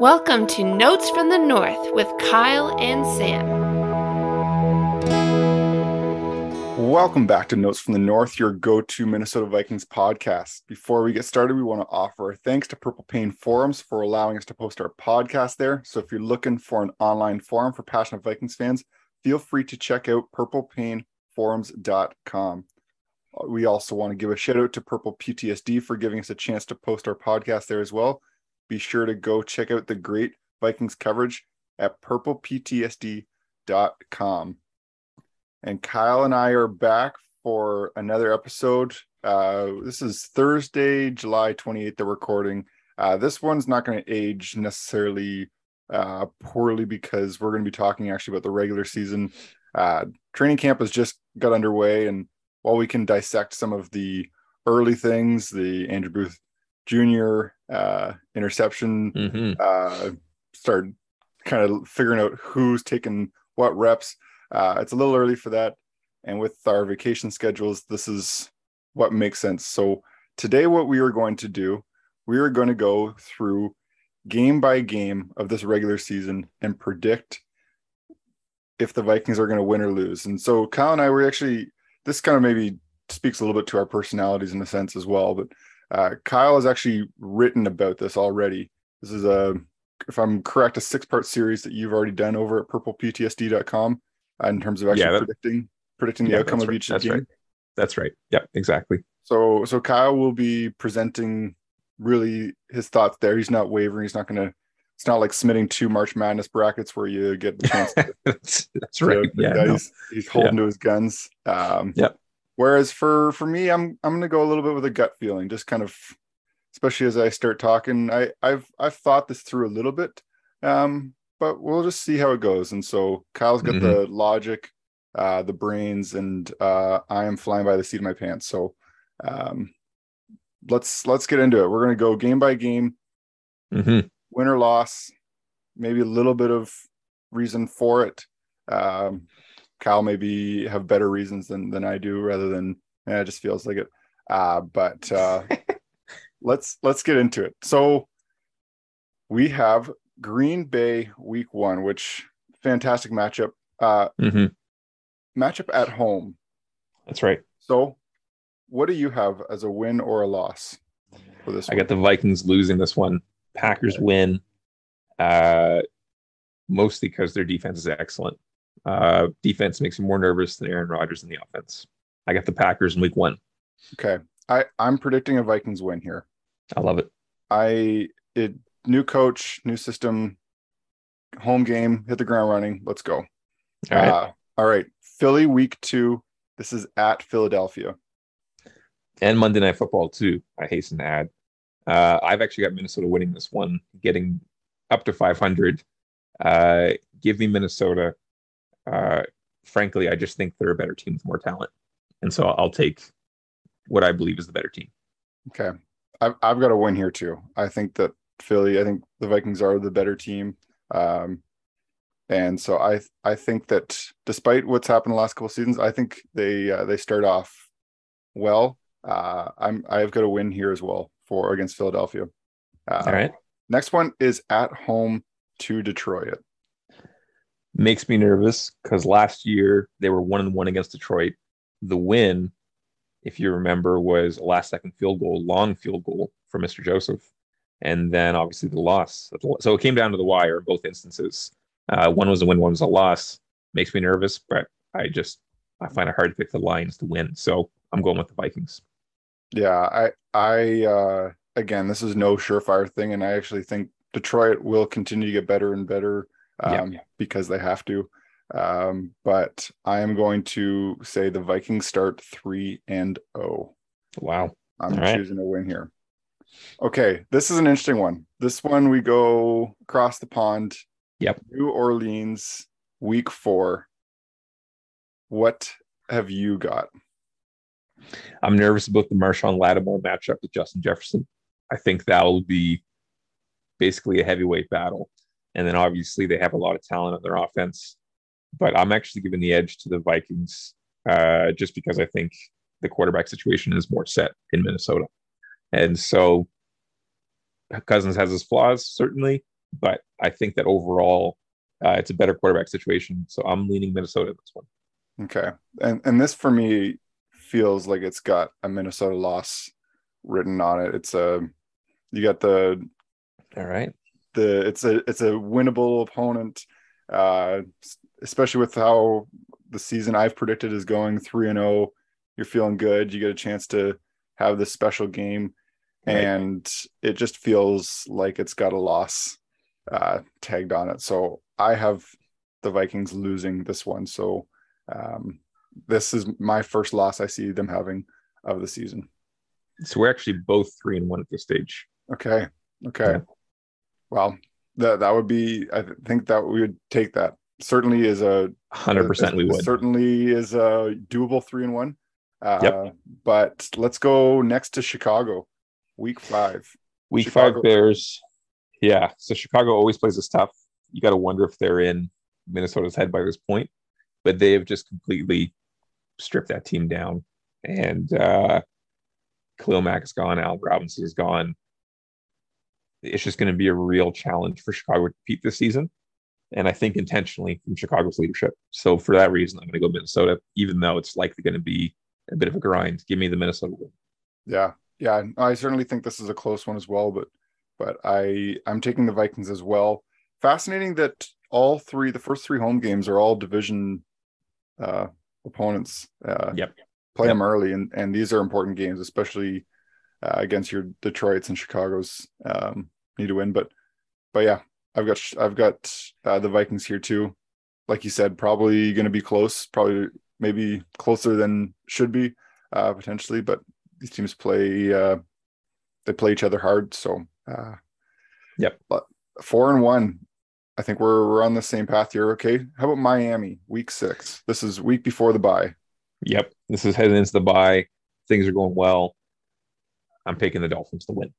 Welcome to Notes from the North with Kyle and Sam. Welcome back to Notes from the North, your go to Minnesota Vikings podcast. Before we get started, we want to offer thanks to Purple Pain Forums for allowing us to post our podcast there. So if you're looking for an online forum for passionate Vikings fans, feel free to check out purplepainforums.com. Uh, we also want to give a shout out to Purple PTSD for giving us a chance to post our podcast there as well. Be sure to go check out the great Vikings coverage at purpleptsd.com. And Kyle and I are back for another episode. Uh, this is Thursday, July 28th, the recording. Uh, this one's not going to age necessarily uh, poorly because we're going to be talking actually about the regular season. Uh, training camp has just got underway, and while we can dissect some of the early things, the Andrew Booth Jr. Uh, interception, Mm-hmm. uh, start kind of figuring out who's taking what reps. Uh, it's a little early for that, and with our vacation schedules, this is what makes sense. So today, what we are going to do, we are going to go through game by game of this regular season and predict if the Vikings are going to win or lose. And so Kyle and I were actually this kind of maybe speaks a little bit to our personalities in a sense as well. But uh, Kyle has actually written about this already. This is a, if I'm correct, a six part series that you've already done over at purpleptsd.com uh, in terms of actually Yeah, that- predicting predicting the Yeah, outcome of right. each That's game. right. That's right. Yep, exactly. So so Kyle will be presenting really his thoughts there. He's not wavering. He's not going to. It's not like submitting two March Madness brackets where you get the chance to that's, that's right. Yeah. yeah, no. he's, he's holding to his guns. Um, Yep. Whereas for for me, I'm I'm gonna go a little bit with a gut feeling, just kind of, especially as I start talking. I I've I've thought this through a little bit, um, but we'll just see how it goes. And so Kyle's got the logic, uh, the brains, and uh, I am flying by the seat of my pants. So, um, let's let's get into it. We're gonna go game by game, Mhm. win or loss, maybe a little bit of reason for it. Um, Kyle maybe have better reasons than than I do, rather than eh, it just feels like it. Uh, but uh, let's let's get into it. So we have Green Bay Week One, which fantastic matchup. Uh, Mhm. matchup at home. That's right. So, what do you have as a win or a loss for this? I one? got the Vikings losing this one. Packers win, uh, mostly because their defense is excellent. Uh, defense makes me more nervous than Aaron Rodgers in the offense. I got the Packers in week one. okay. I I'm predicting a Vikings win here. I love it. I it new coach, new system, home game, hit the ground running. Let's go. All right. Uh, all right. Philly week two. This is at Philadelphia. and Monday Night Football too. I hasten to add. Uh, I've actually got Minnesota winning this one, getting up to 500. Uh, give me Minnesota. Uh, frankly, I just think they're a better team with more talent, and so I'll take what I believe is the better team. Okay. I've I've got a win here too. I think that Philly, I think the Vikings are the better team. Um and so I I think that despite what's happened the last couple of seasons, I think they uh, they start off well. Uh I'm I've got a win here as well for against Philadelphia. Uh, All right, Next one is at home to Detroit. Makes me nervous because last year they were one and one against Detroit. The win, if you remember, was a last second field goal, long field goal for Mr. Joseph. And then obviously the loss. So it came down to the wire in both instances. Uh, one was a win, one was a loss. Makes me nervous, but I just I find it hard to pick the Lions to win. So I'm going with the Vikings. Yeah, I I uh again, this is no surefire thing, and I actually think Detroit will continue to get better and better um, Yeah. because they have to. Um, but I am going to say the Vikings start three and oh. Wow. I'm All right. choosing a win here. Okay, this is an interesting one. This one we go across the pond. Yep. New Orleans, week four. What have you got? I'm nervous about the Marshon Lattimore matchup with Justin Jefferson. I think that will be basically a heavyweight battle. And then obviously they have a lot of talent on their offense. But I'm actually giving the edge to the Vikings uh, just because I think the quarterback situation is more set in Minnesota. And so Cousins has his flaws, certainly, but I think that overall uh, it's a better quarterback situation. So I'm leaning Minnesota in this one. Okay, and and this for me feels like it's got a Minnesota loss written on it. It's a you got the all right the it's a it's a winnable opponent, uh, especially with how the season I've predicted is going three and zero. Oh. You're feeling good. You get a chance to have this special game, right. and it just feels like it's got a loss uh, tagged on it. So I have the Vikings losing this one. So um, this is my first loss I see them having of the season. So we're actually both three and one at this stage. Okay. Okay. Yeah. Well, that that would be. I think that we would take that. Certainly is a hundred percent. We would certainly is a doable three and one. Uh, yep. But let's go next to Chicago, week five. Week Chicago. five Bears. Yeah. So Chicago always plays us tough. You got to wonder if they're in Minnesota's head by this point, but they have just completely stripped that team down. And uh, Khalil Mack is gone. Al Robinson is gone. It's just going to be a real challenge for Chicago to compete this season. And I think intentionally from Chicago's leadership. So for that reason, I'm going to go Minnesota, even though it's likely going to be a bit of a grind. Give me the Minnesota win. Yeah. Yeah. I certainly think this is a close one as well, but but I I'm taking the Vikings as well. Fascinating that all three, the first three home games are all division uh opponents. Uh, yep. Play yep. them early, and and these are important games, especially uh, against your Detroit's and Chicago's. Um, need to win, but but yeah, I've got I've got uh, the Vikings here too. Like you said, probably going to be close. Probably maybe closer than should be uh, potentially, but these teams play uh, they play each other hard. So uh, yep, but four and one I think we're we're on the same path here. Okay. How about Miami, week six? This is week before the bye. Yep. This is heading into the bye. Things are going well. I'm picking the Dolphins to win.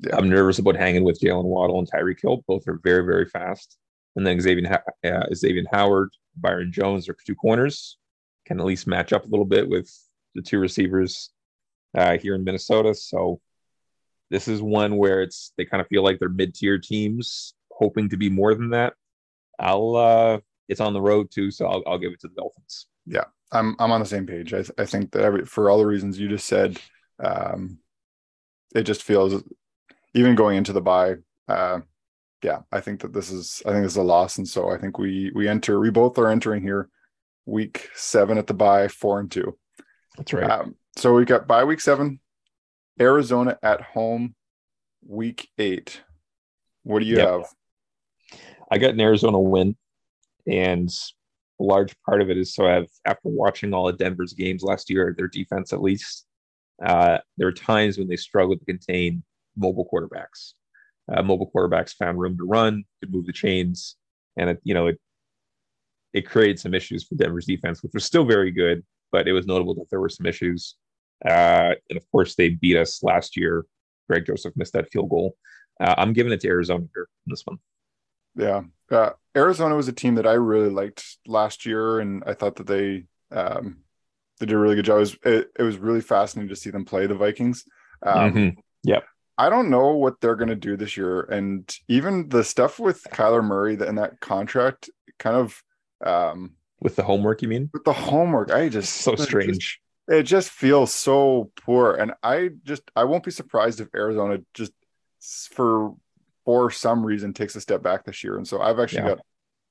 Yeah. I'm nervous about hanging with Jaylen Waddle and Tyreek Hill. Both are very, very fast. And then Xavier, uh, Xavier Howard, Byron Jones are two corners. Can at least match up a little bit with the two receivers uh, here in Minnesota. So this is one where it's they kind of feel like they're mid-tier teams hoping to be more than that. I'll uh it's on the road too, so I'll, I'll give it to the Dolphins. Yeah, I'm I'm on the same page. I, I think that every for all the reasons you just said, um, it just feels even going into the bye, Uh, yeah, I think that this is I think this is a loss, and so I think we we enter we both are entering here week seven at the bye four and two. That's right. Um, so we've got bye week seven, Arizona at home, week eight. What do you yep. have? I got an Arizona win, and a large part of it is so I've after watching all of Denver's games last year, their defense at least, uh, there are times when they struggled to contain mobile quarterbacks. Uh, mobile quarterbacks found room to run, could move the chains, and it, you know it it created some issues for Denver's defense, which was still very good, but it was notable that there were some issues. Uh, and of course, they beat us last year. Greg Joseph missed that field goal. Uh, I'm giving it to Arizona here in this one. Yeah. Uh, Arizona was a team that I really liked last year, and I thought that they um, they did a really good job. It was, it, it was really fascinating to see them play the Vikings. Um, mm-hmm. Yep. I don't know what they're going to do this year, and even the stuff with Kyler Murray and that contract, kind of um, with the homework. You mean with the homework? I just so strange. Just, it just feels so poor, and I just I won't be surprised if Arizona just for for some reason takes a step back this year. And so I've actually yeah. got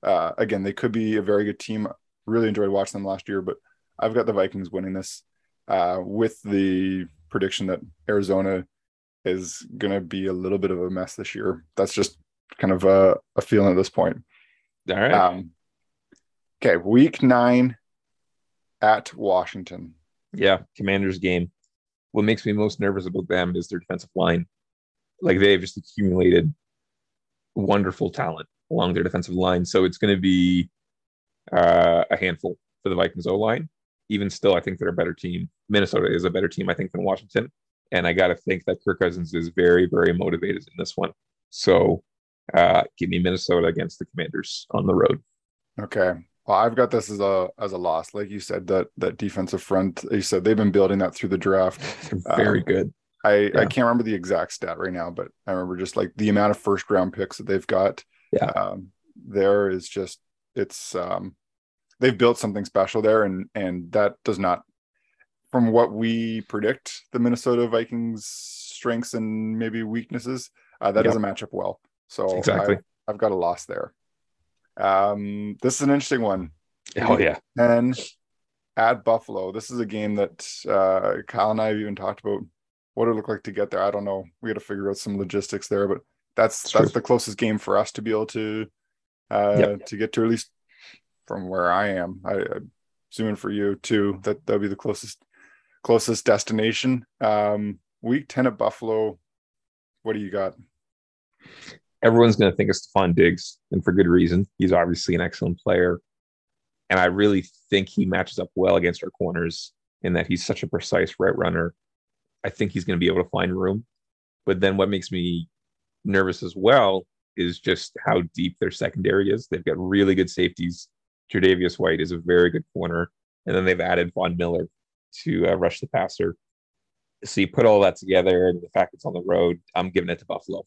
uh, again, they could be a very good team. Really enjoyed watching them last year, but I've got the Vikings winning this uh, with the prediction that Arizona is going to be a little bit of a mess this year. That's just kind of a, a feeling at this point. All right. Um, okay, week nine at Washington. Yeah, Commanders game. What makes me most nervous about them is their defensive line. Like they've just accumulated wonderful talent along their defensive line. So it's going to be uh, a handful for the Vikings O line. Even still, I think they're a better team. Minnesota is a better team, I think, than Washington. And I got to think that Kirk Cousins is very, very motivated in this one. So uh, give me Minnesota against the Commanders on the road. Okay. Well, I've got this as a as a loss. Like you said, that that defensive front, you said they've been building that through the draft. very um, good. I, Yeah. I can't remember the exact stat right now, but I remember just like the amount of first round picks that they've got. Yeah. Um, there is just it's um they've built something special there and and that does not from what we predict the Minnesota Vikings strengths and maybe weaknesses, uh, that Yeah. doesn't match up well. So Exactly. I, I've got a loss there. Um this is an interesting one. Oh yeah. 10 at Buffalo. This is a game that uh, Kyle and I have even talked about what it looked like to get there. I don't know. We got to figure out some logistics there, but that's It's that's true. the closest game for us to be able to uh, Yep. to get to at least from where I am. I, I'm assuming for you too that that'll be the closest closest destination. Um, week 10 at Buffalo. What do you got? everyone's going to think of Stefon Diggs, and for good reason. He's obviously an excellent player. And I really think he matches up well against our corners in that he's such a precise right runner. I think he's going to be able to find room. But then what makes me nervous as well is just how deep their secondary is. They've got really good safeties. Tre'Davious White is a very good corner. And then they've added Von Miller to uh, rush the passer. So you put all that together, and the fact it's on the road, I'm giving it to Buffalo.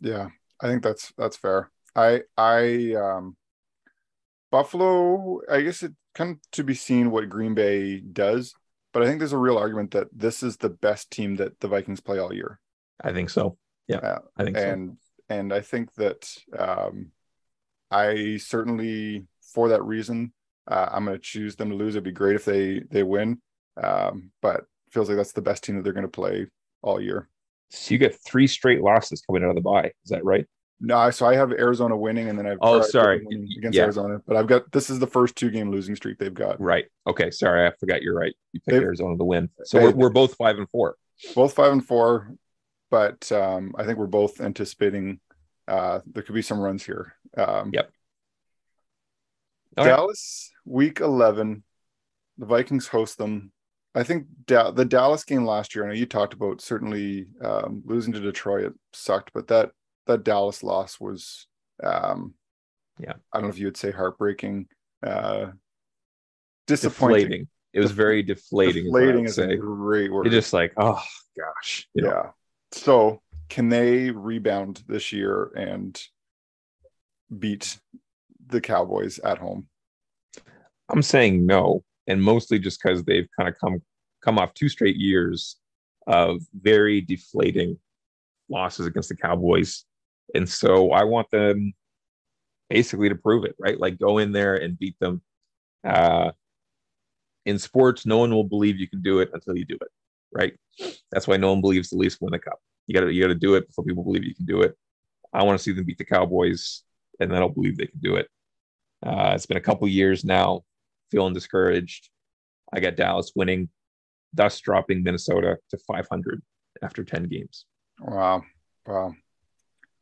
Yeah, I think that's that's fair. I I um Buffalo, I guess it kind of to be seen what Green Bay does, but I think there's a real argument that this is the best team that the Vikings play all year. I think so. Yeah, Yeah, I think so. and and I think that um I certainly for that reason uh, I'm going to choose them to lose. It'd be great if they they win, um, but feels like that's the best team that they're going to play all year. So you get three straight losses coming out of the bye. Is that right? No, so I have Arizona winning, and then I've Oh, or I put sorry. against Yeah. Arizona. But I've got this is the first two game losing streak they've got. Right. Okay. Sorry, I forgot. You're right. You picked They've- Arizona to win. So Hey. we're, we're both five and four. Both five and four, but um, I think we're both anticipating uh, there could be some runs here. Um, Yep. All right. Dallas week eleven, the Vikings host them. I think da- the Dallas game last year. I know you talked about certainly um, losing to Detroit it sucked, but that that Dallas loss was, um, Yeah. I don't know if you would say heartbreaking, uh, disappointing. Deflating. It was very deflating. Deflating is a great word. You're just like, oh gosh. you know? yeah. So can they rebound this year and beat the Cowboys at home? I'm saying no, and mostly just because they've kind of come come off two straight years of very deflating losses against the Cowboys, and so I want them basically to prove it, right? Like go in there and beat them. Uh, in sports, no one will believe you can do it until you do it, right? That's why no one believes the Leafs win the cup. You got to you got to do it before people believe you can do it. I want to see them beat the Cowboys, and then I'll believe they can do it. Uh, it's been a couple years now, feeling discouraged. I got Dallas winning, thus dropping Minnesota to 500 after 10 games. Wow. Wow.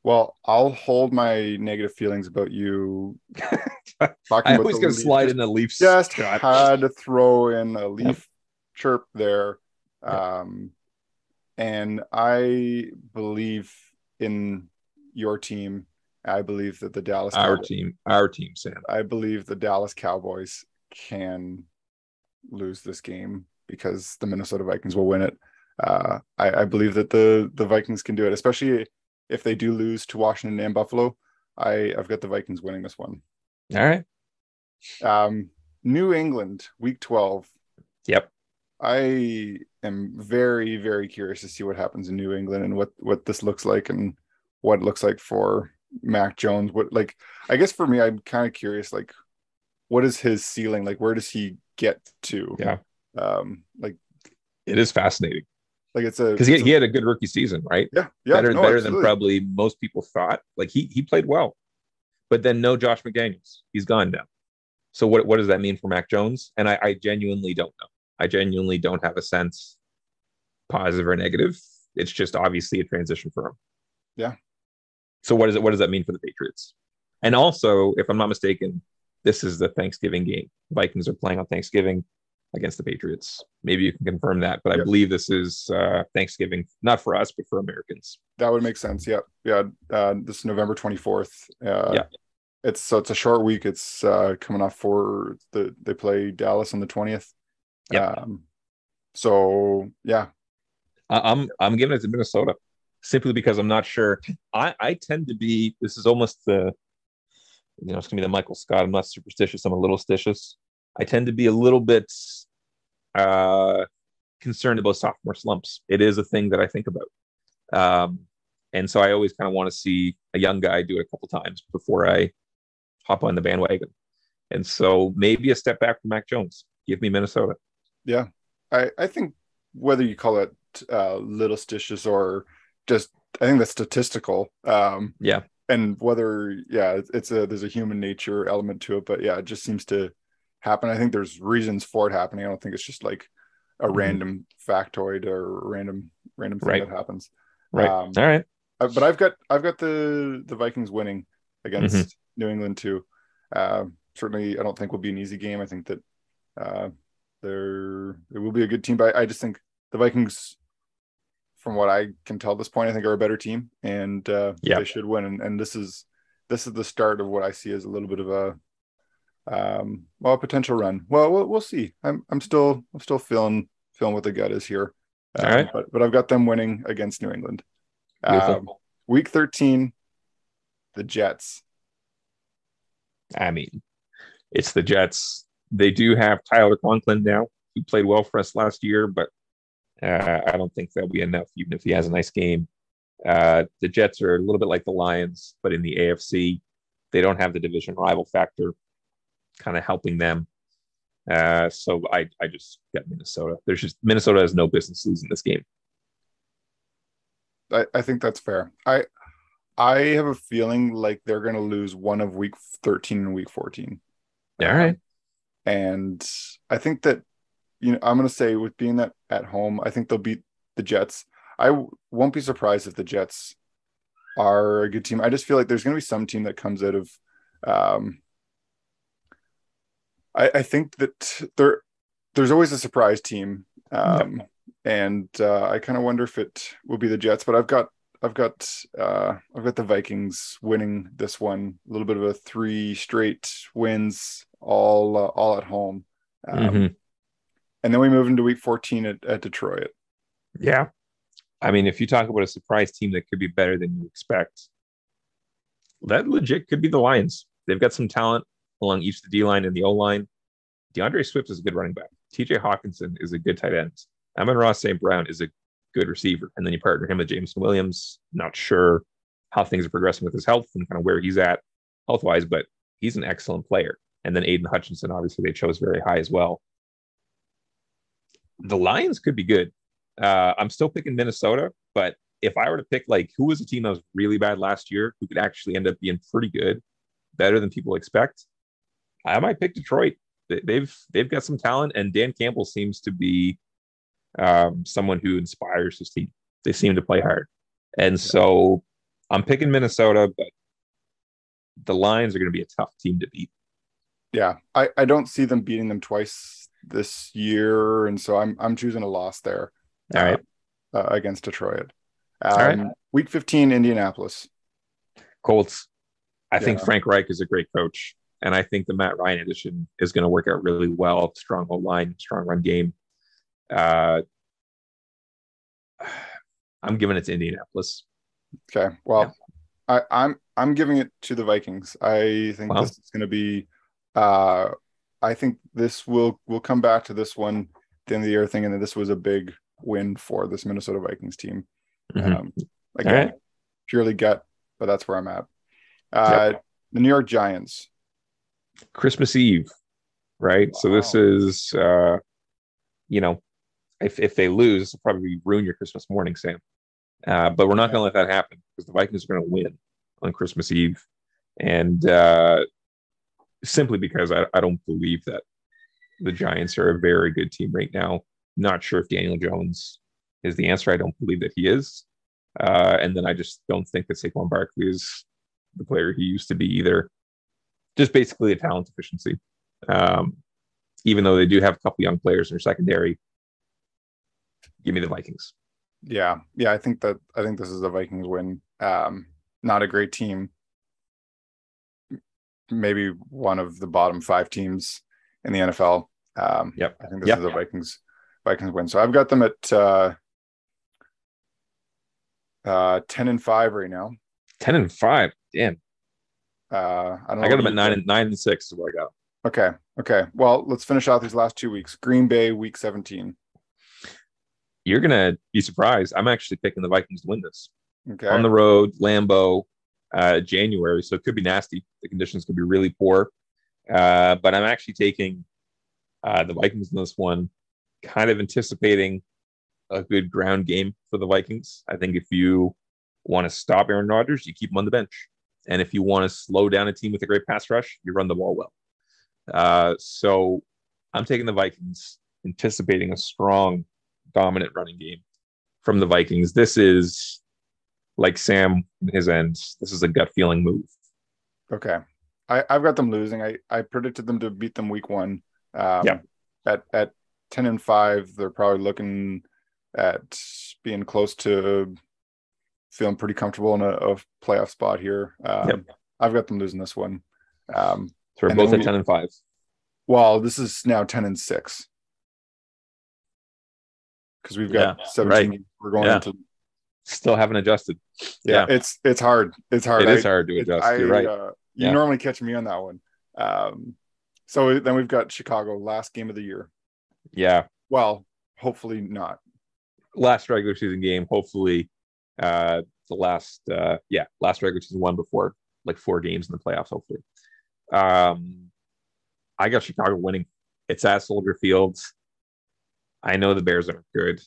Well, I'll hold my negative feelings about you talking I the got to slide in the Leafs. Just Scott. had to throw in a leaf Yep. chirp there. Yep. Um, and I believe in your team. I believe that the Dallas our Cowboys- team, our team, Sam. I believe the Dallas Cowboys can lose this game because the Minnesota Vikings will win it. Uh, I, I believe that the the Vikings can do it, especially if they do lose to Washington and Buffalo. I I've got the Vikings winning this one. All right. Um, New England, Week Twelve. Yep. I am very very curious to see what happens in New England and what what this looks like and what it looks like for Mac Jones. What like I guess for me, I'm kind of curious like what is his ceiling? Like where does he get to? Yeah. Um, like It is fascinating like it's a because he, he had a good rookie season, right? yeah yeah better no, better than probably most people thought. Like he he played well, but then no Josh McDaniels. He's gone now. So what what does that mean for Mac Jones? And I, I genuinely don't know. I genuinely don't have a sense, positive or negative. It's just obviously a transition for him. Yeah. So what is it? What does that mean for the Patriots? And also, if I'm not mistaken, this is the Thanksgiving game. Vikings are playing on Thanksgiving against the Patriots. Maybe you can confirm that, but I Yep. believe this is uh, Thanksgiving, not for us, but for Americans. That would make sense. Yeah, yeah. Uh, this is November twenty fourth. Uh, Yeah. It's so it's a short week. It's uh, coming off for the they play Dallas on the twentieth. Yep. Um, so yeah, I- I'm I'm giving it to Minnesota simply because I'm not sure. I I tend to be. This is almost the, you know, it's gonna be the Michael Scott. I'm not superstitious. I'm a little stitious. I tend to be a little bit uh, concerned about sophomore slumps. It is a thing that I think about. Um, and so I always kind of want to see a young guy do it a couple times before I hop on the bandwagon. And so maybe a step back from Mac Jones. Give me Minnesota. Yeah, I I think whether you call it uh, little stitious or just I think that's statistical. Um, Yeah. And whether yeah, it's, a there's a human nature element to it, but yeah, it just seems to happen. I think there's reasons for it happening. I don't think it's just like a Mhm. random factoid or random random thing Right. that happens. Right. Um, All right. Uh, but I've got I've got the the Vikings winning against Mm-hmm. New England too. Uh, certainly, I don't think will be an easy game. I think that uh, there it will be a good team, but I, I just think the Vikings, from what I can tell at this point, I think are a better team, and uh, Yeah. they should win. And, and this is this is the start of what I see as a little bit of a um well a potential run. Well, we'll we'll see. I'm I'm still I'm still feeling feeling what the gut is here. All Um, right. but but I've got them winning against New England. Um, week 13, the Jets. I mean, it's the Jets. They do have Tyler Conklin now, who played well for us last year, but uh, I don't think that'll be enough, even if he has a nice game. Uh, the Jets are a little bit like the Lions, but in the AFC, they don't have the division rival factor kind of helping them. Uh, so I, I just got Minnesota. There's just Minnesota has no business losing this game. I, I think that's fair. I I have a feeling like they're going to lose one of week 13 and week 14. All right. And I think that, you know, I'm going to say with being that at home, I think they'll beat the Jets. I w- won't be surprised if the Jets are a good team. I just feel like there's going to be some team that comes out of, um, I, I think that there, there's always a surprise team. Um, and uh, I kind of wonder if it will be the Jets, but I've got I've got uh, I've got the Vikings winning this one. A little bit of a three straight wins, all uh, all at home, um, Mhm. And then we move into Week 14 at, at Detroit. Yeah. I mean, if you talk about a surprise team that could be better than you expect, that legit could be the Lions. They've got some talent along each the D line and the O line. D'Andre Swift is a good running back. TJ Hockenson is a good tight end. Amon-Ra St. Brown is a good receiver. And then you partner him with Jameson Williams. Not sure how things are progressing with his health and kind of where he's at health wise, but he's an excellent player. And then Aidan Hutchinson, obviously, they chose very high as well. The Lions could be good. Uh, I'm still picking Minnesota, but if I were to pick like who was a team that was really bad last year, who could actually end up being pretty good, better than people expect, I might pick Detroit. They- They've they've got some talent, and Dan Campbell seems to be um, someone who inspires his team. They seem to play hard, and so I'm picking Minnesota, but the Lions are going to be a tough team to beat. Yeah, I, I don't see them beating them twice this year, and so I'm I'm choosing a loss there. All right, uh, uh, against Detroit. Um, All right. Week 15, Indianapolis. Colts. I think Frank Reich is a great coach, and I think the Matt Ryan addition is going to work out really well. Strong whole line, strong run game. Uh, I'm giving it to Indianapolis. Okay. Well, I, I'm I'm giving it to the Vikings. I think Wow. this is going to be. Uh, I think this will will come back to this one at the end of the year, thinking that this was a big win for this Minnesota Vikings team. Mhm. Um, again, right. purely gut, but that's where I'm at. Uh, The New York Giants. Christmas Eve, right? So this is, uh, you know, if if they lose, this will probably ruin your Christmas morning, Sam. Uh, but we're not going to let that happen because the Vikings are going to win on Christmas Eve, and uh, simply because I, I don't believe that the Giants are a very good team right now. Not sure if Daniel Jones is the answer. I don't believe that he is, uh, and then I just don't think that Saquon Barkley is the player he used to be either. Just basically a talent deficiency. Um, even though they do have a couple young players in their secondary, give me the Vikings. Yeah, yeah. I think that I think this is a Vikings win. Um, not a great team. Maybe one of the bottom five teams in the NFL. Um, Yep. I think this Yep. is a Vikings Vikings win. So I've got them at uh, Uh, ten and five right now. Ten and five. Damn. Uh, I don't. I got them at nine and nine and six. Is what I got. Okay. Okay. Well, let's finish out these last two weeks. Green Bay, week 17. You're gonna be surprised. I'm actually picking the Vikings to win this Okay. on the road, Lambeau, uh, January. So it could be nasty. The conditions could be really poor. Uh, but I'm actually taking uh, the Vikings in this one, kind of anticipating a good ground game for the Vikings. I think if you want to stop Aaron Rodgers, you keep him on the bench. And if you want to slow down a team with a great pass rush, you run the ball well. Uh, so I'm taking the Vikings, anticipating a strong, dominant running game from the Vikings. This is like Sam his end. This is a gut feeling move. Okay. I, I've got them losing. I, I predicted them to beat them week one. Um, Yeah. At, at 10 and five, they're probably looking at being close to feeling pretty comfortable in a, a playoff spot here. Um, Yep. I've got them losing this one. Um, So we're both at we- 10 and 5. well, this is now 10 and six. Because we've got Yeah, 17. right. We're going Yeah. into Still haven't adjusted. yeah, Yeah. it's it's hard. It's hard. It is I- hard to adjust. I, You're right. Uh, you Yeah. normally catch me on that one. Um, so then we've got Chicago last game of the year. Yeah. Well, hopefully not. Last regular season game. Hopefully, uh, the last, uh, yeah, last regular season one before like four games in the playoffs, hopefully. Um, I got Chicago winning. It's at Soldier Fields. I know the Bears aren't good.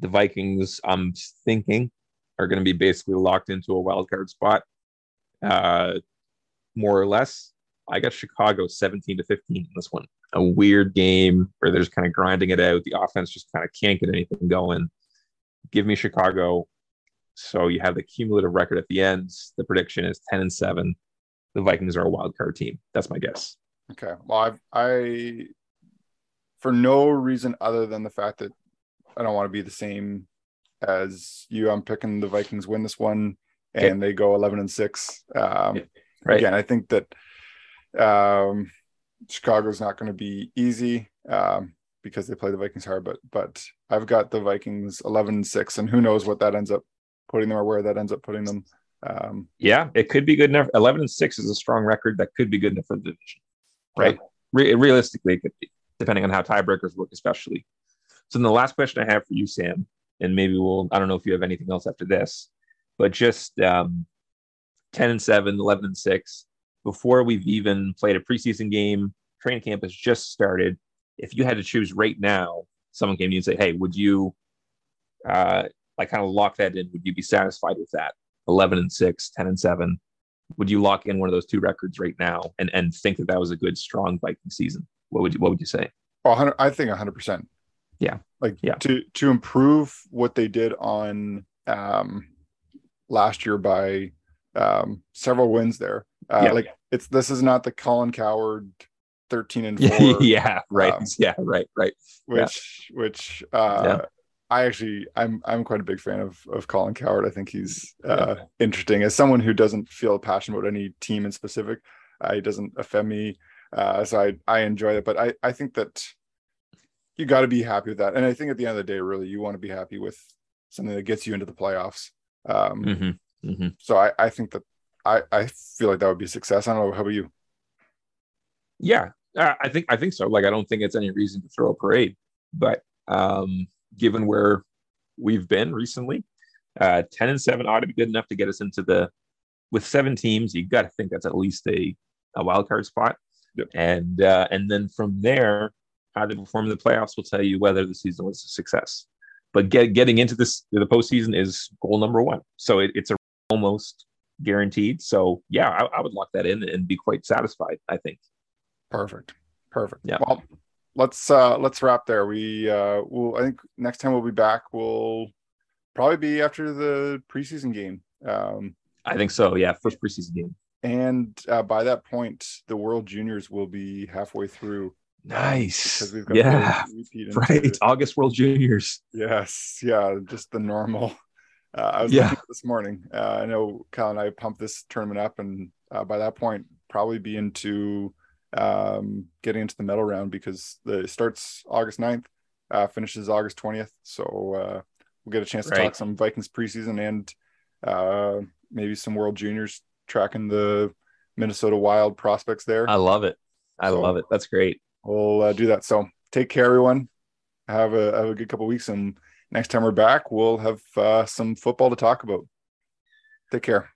The Vikings, I'm thinking, are going to be basically locked into a wild card spot, uh, more or less. I got Chicago 17 to 15 in this one. A weird game where they're just kind of grinding it out. The offense just kind of can't get anything going. Give me Chicago. So you have the cumulative record at the end. The prediction is 10 and 7. The Vikings are a wild card team. That's my guess. Okay. Well, I've, I, for no reason other than the fact that I don't want to be the same as you, I'm picking the Vikings win this one and they go 11 and six. Um, Right. Again, I think that um, Chicago's not going to be easy um, because they play the Vikings hard, but but I've got the Vikings 11 and six, and who knows what that ends up putting them or where that ends up putting them. Um, Yeah, it could be good enough. 11 and 6 is a strong record that could be good enough for the division. Right. Re- realistically, it could be, depending on how tiebreakers work, especially. So, then the last question I have for you, Sam, and maybe we'll, I don't know if you have anything else after this, but just um, 10 and 7, 11 and 6, before we've even played a preseason game, training camp has just started. If you had to choose right now, someone came to you and say, hey, would you uh, like kind of lock that in? Would you be satisfied with that? 11 and 6, 10 and 7. Would you lock in one of those two records right now and, and think that that was a good, strong Viking season? What would you, what would you say? oh, I think 100. Yeah. Like Yeah. to to improve what they did on um, last year by um, several wins there. Uh, Yeah. Like it's this is not the Colin Cowherd 13 and four. yeah, right. um, yeah, right, right. which which uh Yeah. I actually I'm I'm quite a big fan of of Colin Cowherd. I think he's uh interesting as someone who doesn't feel passionate about any team in specific. Uh, he doesn't offend me. Uh so I I enjoy it. But I I think that you got to be happy with that. And I think at the end of the day, really, you want to be happy with something that gets you into the playoffs. Um hmm hmm so I I think that I I feel like that would be a success. I don't know how about you. Yeah, I think I think so. Like, I don't think it's any reason to throw a parade, but um, given where we've been recently, uh, ten and seven ought to be good enough to get us into the. With seven teams, you got to think that's at least a a wild card spot, Yep. and uh, and then from there, how they perform in the playoffs will tell you whether the season was a success. But get, getting into this the postseason is goal number one, so it, it's a almost guaranteed. So yeah, I, I would lock that in and be quite satisfied. I think. Perfect. Perfect. Yeah. Well, let's uh let's wrap there. We uh will I think next time we'll be back We'll probably be after the preseason game. Um I think so. Yeah, first preseason game. and uh by that point the World Juniors will be halfway through Nice. because we've got Yeah. Right. August World Juniors. Yes, yeah, just the normal. Uh, I was Yeah. this morning. Uh, I know Kyle and I pumped this tournament up, and uh, by that point, probably be into um, getting into the medal round because the it starts August 9th, uh, finishes August 20th. So uh, we'll get a chance to Right. talk some Vikings preseason and uh, maybe some World Juniors tracking the Minnesota Wild prospects there. I love it. I So- love it. That's great. We'll uh, do that. So take care, everyone. Have a have a good couple weeks, and next time we're back, we'll have uh, some football to talk about. Take care.